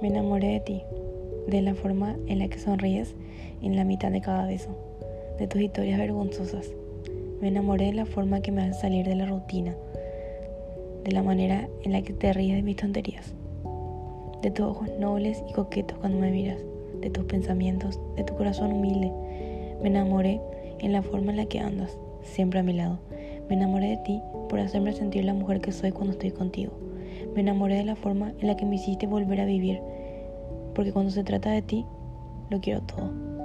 Me enamoré de ti, de la forma en la que sonríes en la mitad de cada beso, de tus historias vergonzosas. Me enamoré de la forma que me hace salir de la rutina, de la manera en la que te ríes de mis tonterías, de tus ojos nobles y coquetos cuando me miras, de tus pensamientos, de tu corazón humilde. Me enamoré en la forma en la que andas, siempre a mi lado. Me enamoré de ti por hacerme sentir la mujer que soy cuando estoy contigo. Me enamoré de la forma en la que me hiciste volver a vivir, porque cuando se trata de ti, lo quiero todo.